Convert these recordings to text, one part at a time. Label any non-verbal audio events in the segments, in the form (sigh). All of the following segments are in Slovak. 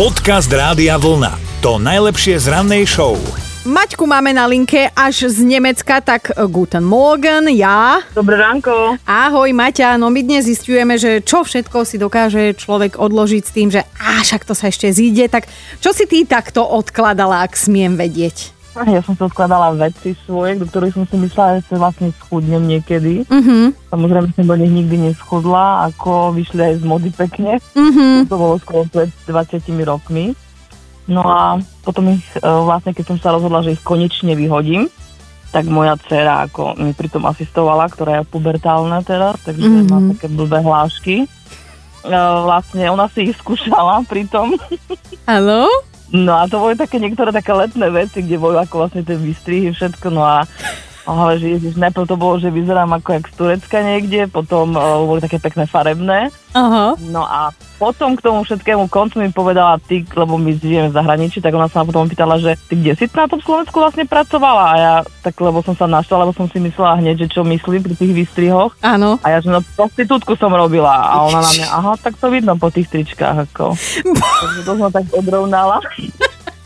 Podcast Rádia Vlna. To najlepšie z rannej show. Maťku máme na linke až z Nemecka, tak eh, guten Morgen, ja. Dobré ránko. Ahoj Maťa, no my dnes zistujeme, že čo všetko si dokáže človek odložiť s tým, že á, však to sa ešte zíde, tak čo si ty takto odkladala, ak smiem vedieť? Ja som si odkladala veci svoje, do ktorých som si myslela, že sa vlastne schudnem niekedy. Mhm, Samozrejme som do nich nikdy neschudla, ako vyšli aj z mody pekne. mhm. To bolo skoro pred 20 rokmi. No a potom ich e, vlastne, keď som sa rozhodla, že ich konečne vyhodím, tak moja dcera ako mi pri tom asistovala, ktorá je pubertálna teraz, takže Mhm. má také blbé hlášky. E, Vlastne ona si ich skúšala pri tom. Áno? No a to boli také niektoré také letné veci, kde boli ako vlastne tie výstrihy, všetko, no a ale že ježiš, najprv to bolo, že vyzerám ako jak z Turecka niekde, potom uh, boli také pekné farebné, Aha. no a potom k tomu všetkému koncu mi povedala ty, lebo my žijeme v zahraničí, tak ona sa ma potom pýtala, že ty kde si na tom Slovensku vlastne pracovala a ja, tak lebo som sa našla, lebo som si myslela hneď, že čo myslí pri tých výstrihoch Áno. a ja, že no prostitútku som robila a ona na mňa, aha, tak to vidno po tých tričkách, ako. (laughs) Takže to som tak odrovnala. (laughs)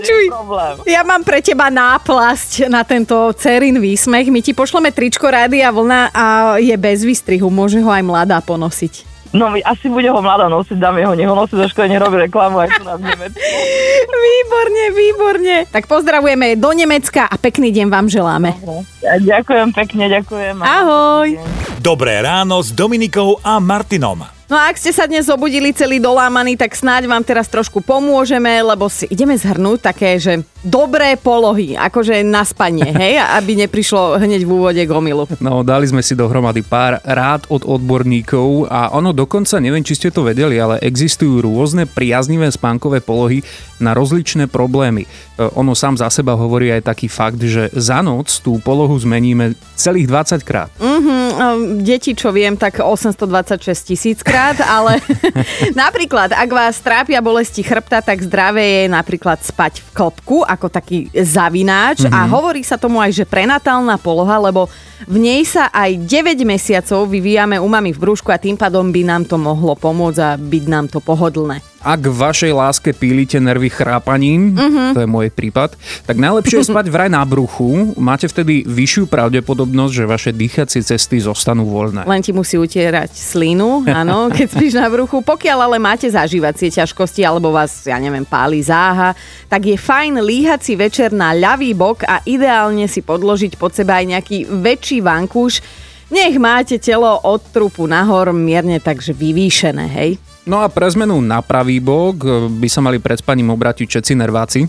Počuj. Problém. Ja mám pre teba náplasť na tento cerin výsmech. My ti pošleme tričko Rádia Vlna a je bez výstrihu. Môže ho aj mladá ponosiť. No asi bude ho mladá nosiť, dám jeho, nech ho nosí do školy, nerobí reklamu aj tu na Nemecku. (laughs) Výborne, výborne. Tak pozdravujeme do Nemecka a pekný deň vám želáme. Ja ďakujem pekne, ďakujem. Ahoj. Dobré ráno s Dominikou a Martinom. No a ak ste sa dnes zobudili celý dolámaný, tak snáď vám teraz trošku pomôžeme, lebo si ideme zhrnúť také, že dobré polohy, akože na spanie, (laughs) hej, aby neprišlo hneď v úvode k omilu. No, dali sme si dohromady pár rád od odborníkov a ono dokonca, neviem, či ste to vedeli, ale existujú rôzne priaznivé spánkové polohy na rozličné problémy. E, Ono sám za seba hovorí aj taký fakt, že za noc tú polohu zmeníme celých 20 krát. Mhm, um, deti, čo viem, tak 826 tisíc krát, ale (laughs) napríklad, ak vás trápia bolesti chrbta, tak zdravé je napríklad spať v klopku, ako taký zavináč a hovorí sa tomu aj, že prenatálna poloha, lebo v nej sa aj 9 mesiacov vyvíjame umami v brúšku a tým pádom by nám to mohlo pomôcť a byť nám to pohodlné. Ak vašej láske pílite nervy chrápaním, to je môj prípad, tak najlepšie je spať vraj na bruchu. Máte vtedy vyššiu pravdepodobnosť, že vaše dýchacie cesty zostanú voľné. Len ti musí utierať slinu, (laughs) áno, keď spíš na bruchu. Pokiaľ ale máte zažívacie ťažkosti alebo vás, ja neviem, páli záha, tak je fajn líhať si večer na ľavý bok a ideálne si podložiť pod seba aj nejaký väčší vankúš. Nech máte telo od trupu nahor mierne takže vyvýšené, hej? No a pre zmenu na pravý bok e, by sa mali pred spaním obrátiť všetci nerváci.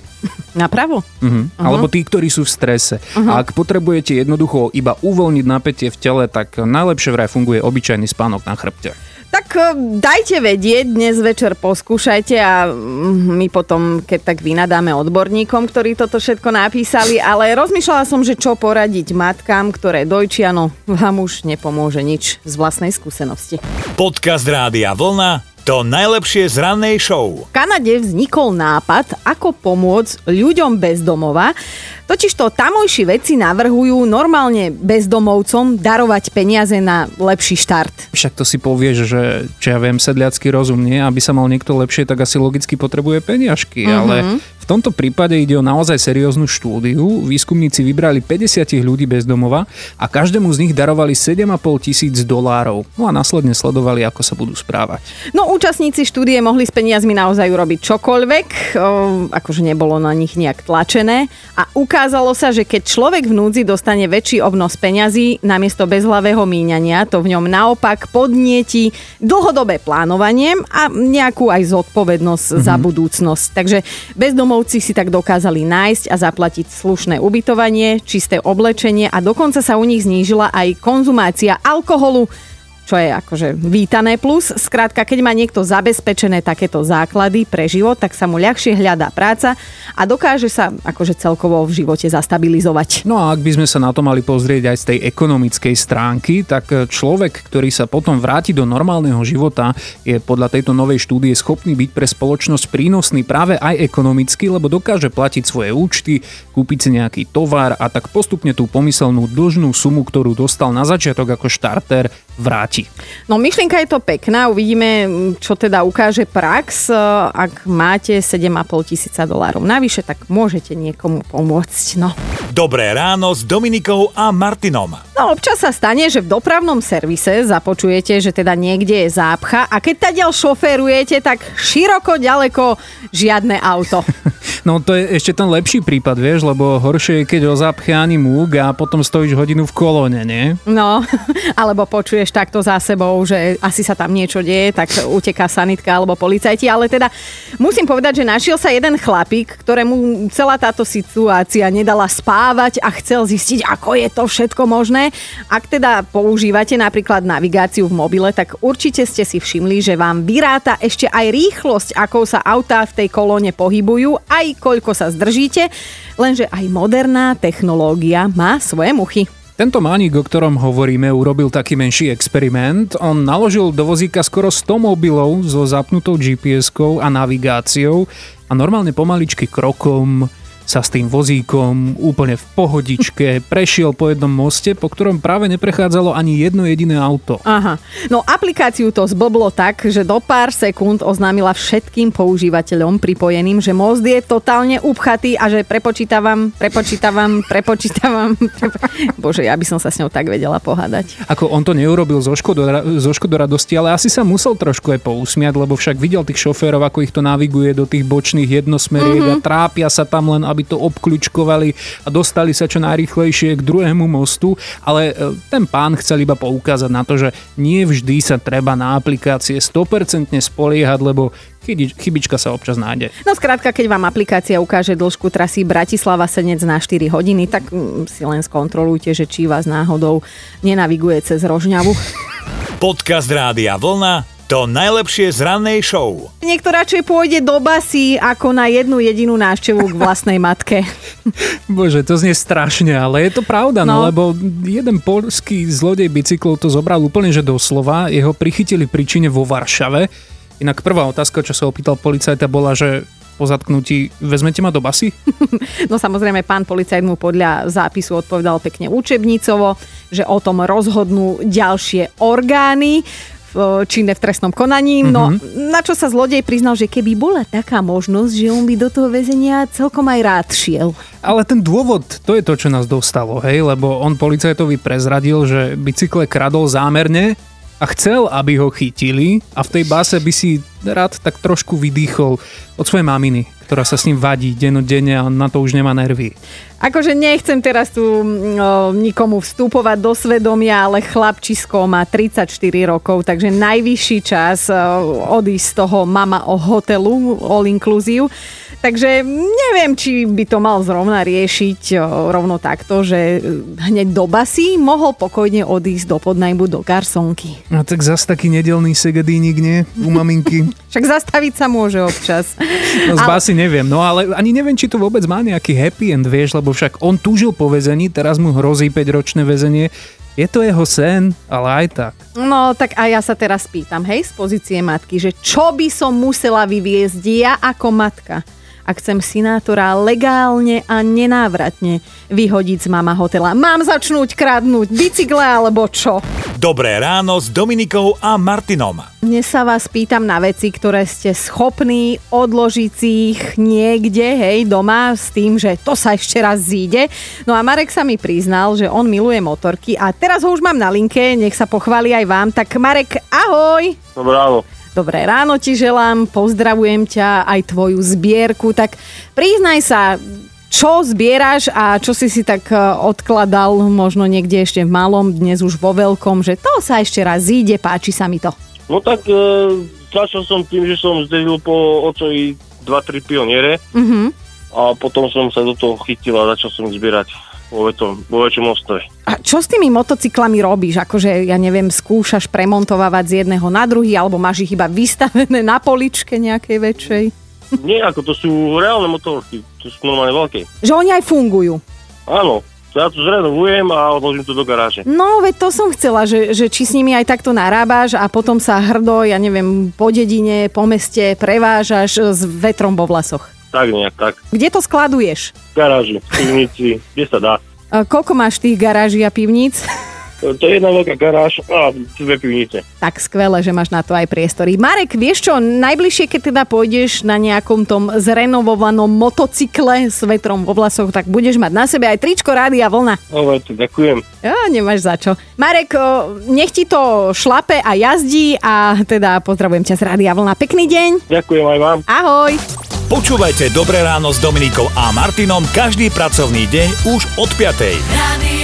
Napravo? Mhm. Alebo tí, ktorí sú v strese. A ak potrebujete jednoducho iba uvoľniť napätie v tele, tak najlepšie vraj funguje obyčajný spánok na chrbte. Tak e, dajte vedieť, dnes večer poskúšajte a mm, my potom, keď tak vynadáme odborníkom, ktorí toto všetko napísali, ale rozmýšľala som, že čo poradiť matkám, ktoré dojčia, no vám už nepomôže nič z vlastnej skúsenosti. Podcast Rádia Vlna. To najlepšie z rannej show. V Kanade vznikol nápad, ako pomôcť ľuďom bez domova. Totižto tamojší vedci navrhujú normálne bezdomovcom darovať peniaze na lepší štart. Však to si povieš, že čo ja viem, sedliacký rozum nie, aby sa mal niekto lepšie, tak asi logicky potrebuje peniažky, ale v tomto prípade ide o naozaj serióznu štúdiu. Výskumníci vybrali 50 ľudí bez domova a každému z nich darovali 7,5 tisíc dolárov. No a následne sledovali, ako sa budú správať. No účastníci štúdie mohli s peniazmi naozaj urobiť čokoľvek, o, akože nebolo na nich nejak tlačené a ukázalo sa, že keď človek v núdzi dostane väčší obnos peňazí namiesto bezhlavého míňania, to v ňom naopak podnieti dlhodobé plánovanie a nejakú aj zodpovednosť mm-hmm. za budúcnosť. Takže bezdomovci si tak dokázali nájsť a zaplatiť slušné ubytovanie, čisté oblečenie a dokonca sa u nich znížila aj konzumácia alkoholu, čo je akože vítané plus. Skrátka, keď má niekto zabezpečené takéto základy pre život, tak sa mu ľahšie hľadá práca a dokáže sa akože celkovo v živote zastabilizovať. No a ak by sme sa na to mali pozrieť aj z tej ekonomickej stránky, tak človek, ktorý sa potom vráti do normálneho života, je podľa tejto novej štúdie schopný byť pre spoločnosť prínosný práve aj ekonomicky, lebo dokáže platiť svoje účty, kúpiť si nejaký tovar a tak postupne tú pomyselnú dlžnú sumu, ktorú dostal na začiatok ako štarter, vráti. No myšlienka je to pekná, uvidíme, čo teda ukáže prax. Ak máte 7,5 tisíca dolárov navyše, tak môžete niekomu pomôcť. No. Dobré ráno s Dominikou a Martinom. no občas sa stane, že v dopravnom servise započujete, že teda niekde je zápcha a keď tadiaľ šoférujete, tak široko, ďaleko žiadne auto. (laughs) No to je ešte ten lepší prípad, vieš, lebo horšie je, keď o zápche ani múk a potom stojíš hodinu v kolóne, nie? No, (laughs) alebo počuješ takto za sebou, že asi sa tam niečo deje, tak uteká sanitka alebo policajti. Ale teda musím povedať, že našiel sa jeden chlapík, ktorému celá táto situácia nedala spávať a chcel zistiť, ako je to všetko možné. Ak teda používate napríklad navigáciu v mobile, tak určite ste si všimli, že vám vyráta ešte aj rýchlosť, akou sa autá v tej kolóne pohybujú, aj koľko sa zdržíte, lenže aj moderná technológia má svoje muchy. Tento mánik, o ktorom hovoríme, urobil taký menší experiment. On naložil do vozíka skoro 100 mobilov so zapnutou GPS-kou a navigáciou a normálne pomaličky krokom sa s tým vozíkom úplne v pohodičke (laughs) prešiel po jednom moste, po ktorom práve neprechádzalo ani jedno jediné auto. Aha. No aplikáciu to zblblo tak, že do pár sekúnd oznámila všetkým používateľom pripojeným, že most je totálne upchatý a že prepočítavam, prepočítavam, (laughs) prepočítavam. Prepo... Bože, ja by som sa s ňou tak vedela pohádať. Ako on to neurobil zo, škodo, zo škodoradosti, ale asi sa musel trošku aj pousmiať, lebo však videl tých šoférov, ako ich to naviguje do tých bočných jednosmeriek mm-hmm. a trápia sa tam len, aby to obkľúčkovali a dostali sa čo najrychlejšie k druhému mostu, ale e, ten pán chcel iba poukázať na to, že nie vždy sa treba na aplikácie 100% spoliehať, lebo chybi- chybička sa občas nájde. No skrátka, keď vám aplikácia ukáže dĺžku trasy Bratislava Senec na 4 hodiny, tak mm, si len skontrolujte, že či vás náhodou nenaviguje cez Rožňavu. Podcast Rádia Vlna to najlepšie z rannej show. Niekto radšej pôjde do basy ako na jednu jedinú návštevu k vlastnej matke. (laughs) Bože, to znie strašne, ale je to pravda, no, No. lebo jeden polský zlodej bicyklov to zobral úplne že doslova, jeho prichytili pri čine vo Varšave. Inak prvá otázka, čo sa opýtal policajta, bola, že po zatknutí vezmete ma do basy? (laughs) No samozrejme, pán policajt mu podľa zápisu odpovedal pekne učebnicovo, že o tom rozhodnú ďalšie orgány v- činné v trestnom konaní. No, na čo sa zlodej priznal, že keby bola taká možnosť, že on by do toho väzenia celkom aj rád šiel. Ale ten dôvod, to je to, čo nás dostalo, hej, lebo on policajtovi prezradil, že bicykle kradol zámerne a chcel, aby ho chytili a v tej base by si rád tak trošku vydýchol od svojej maminy, ktorá sa s ním vadí dennodenne a na to už nemá nervy. Akože nechcem teraz tu mm, o, nikomu vstupovať do svedomia, ale chlapčisko má 34 rokov, takže najvyšší čas o, odísť z toho mama o hotelu all inclusive. Takže neviem, či by to mal zrovna riešiť rovno takto, že e, hneď do basy mohol pokojne odísť do podnajmu do garsonky. A tak zas taký nedelný segedínik, nie? U maminky. (laughs) Však zastaviť sa môže občas. No z Ale- basy neviem, no ale ani neviem, či to vôbec má nejaký happy end, vieš, lebo však on túžil po väzení, teraz mu hrozí 5-ročné väzenie. Je to jeho sen, ale aj tak. No, tak a ja sa teraz pýtam, hej, z pozície matky, že čo by som musela vyviezť ja ako matka, ak chcem sinátora legálne a nenávratne vyhodiť z mama hotela. Mám začnúť kradnúť bicykle alebo čo? Dobré ráno s Dominikou a Martinom. Dnes sa vás pýtam na veci, ktoré ste schopní odložiť si ich niekde, hej, doma s tým, že to sa ešte raz zíde. No a Marek sa mi priznal, že on miluje motorky a teraz ho už mám na linke, nech sa pochváli aj vám. Tak Marek, ahoj! Dobré ráno. Dobré ráno ti želám, pozdravujem ťa aj tvoju zbierku, tak priznaj sa, čo zbieraš a čo si si tak e, odkladal možno niekde ešte v malom, dnes už vo veľkom, že to sa ešte raz zíde, páči sa mi to. No tak e, začal som tým, že som zdedil po ocovi 2-3 pioniere Mhm. a potom som sa do toho chytil a začal som zbierať vo, väčšom, vo väčšom ostove. A čo s tými motocyklami robíš? Akože, ja neviem, skúšaš premontovávať z jedného na druhý, alebo máš ich iba vystavené na poličke nejakej väčšej? Nie, ako to sú reálne motorky, to sú normálne veľké. Že oni aj fungujú. Áno, ja to zrenovujem a odložím to do garáže. No, veď to som chcela, že, že či s nimi aj takto narábaš a potom sa hrdo, ja neviem, po dedine, po meste prevážaš s vetrom vo vlasoch. Tak nejak, tak. Kde to skladuješ? V garáži, v pivnici, kde sa dá. A koľko máš tých garáží a pivníc? To je jedna veľká garáž a dve pivnice. Tak skvelé, že máš na to aj priestory. Marek, vieš čo, najbližšie, keď teda pôjdeš na nejakom tom zrenovovanom motocykle s vetrom vo vlasoch, tak budeš mať na sebe aj tričko Rádia Vlna. Ale to ďakujem. Ja, nemáš za čo. Marek, nech ti to šlape a jazdí a teda pozdravujem ťa z Rádia Vlna. Pekný deň. Ďakujem aj vám. Ahoj. Počúvajte Dobré ráno s Dominikou a Martinom každý pracovný deň už od 5. Radio